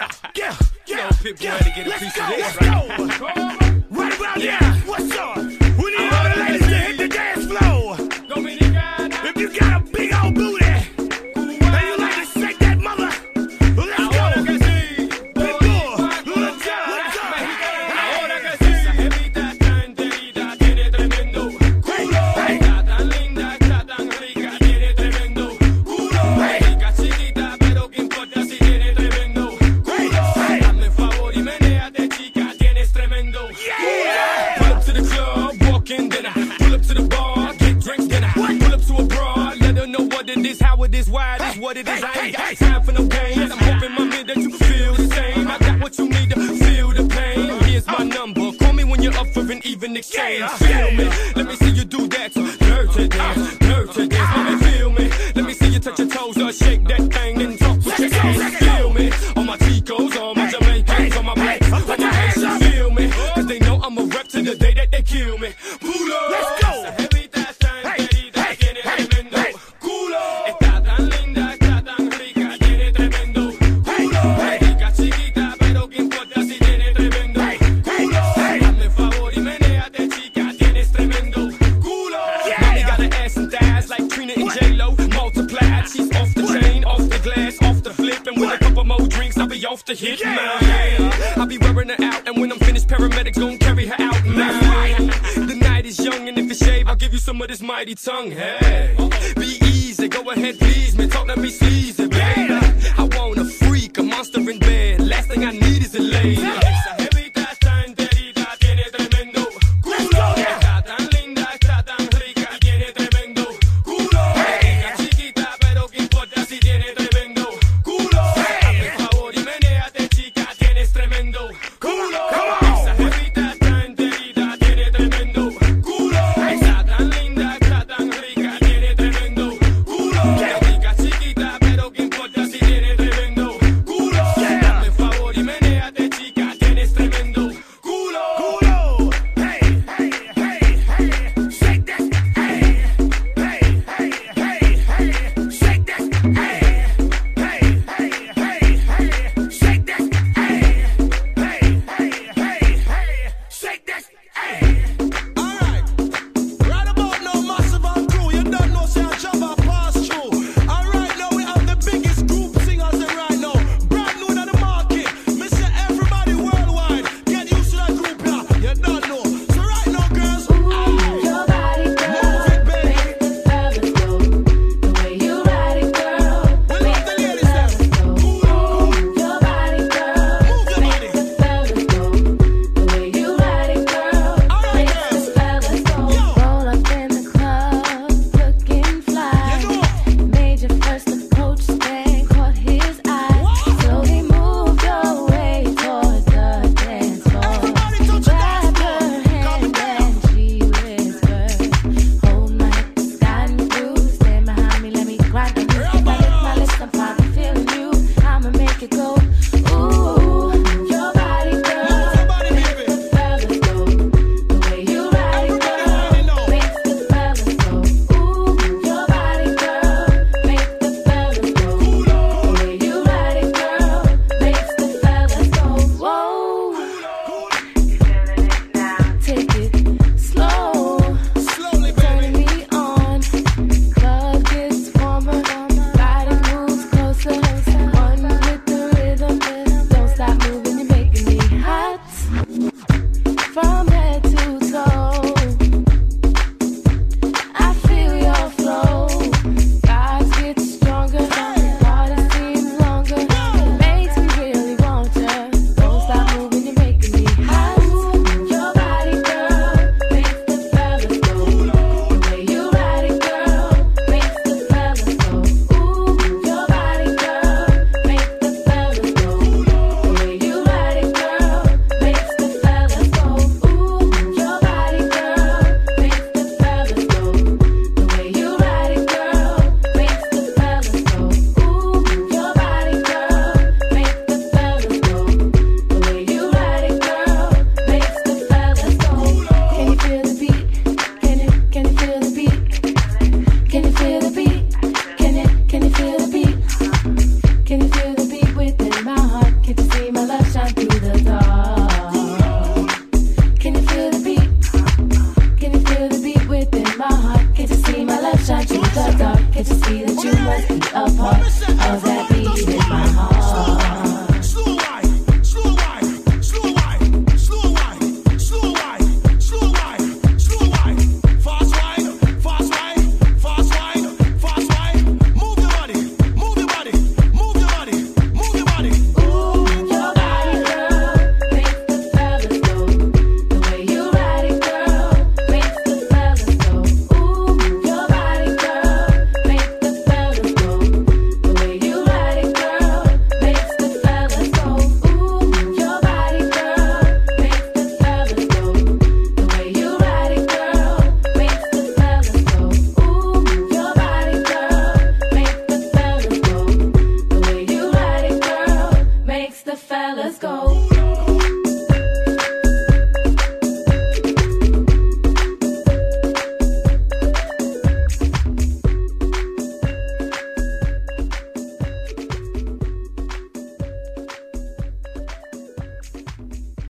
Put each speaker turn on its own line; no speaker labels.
yeah, yeah, You yeah. know, Pitbull yeah. had to get a Let's piece go, of this, let's
right?
go. Right about now, what's up? We
it is, what it is. I ain't got time for no games. I'm hoping, my man, that you feel the same. I got what you need to feel the pain. Here's my number. Call me when you're up for an even exchange. Feel me? Let me see you do that. Dirty dance, dirty dance. Let me feel me. Let me see you touch your toes or shake that thing more drinks, I'll be off the hit yeah. now. Yeah. I'll be wearing her out, and when I'm finished, paramedics gon' carry her out now. Right. The night is young, and if it's shave, I'll give you some of this mighty tongue. Hey, be easy, go ahead, please, man. Talk, let me seize it, baby. Yeah. I want a freak, a monster in bed. Last thing I need is a lady.
must be apart.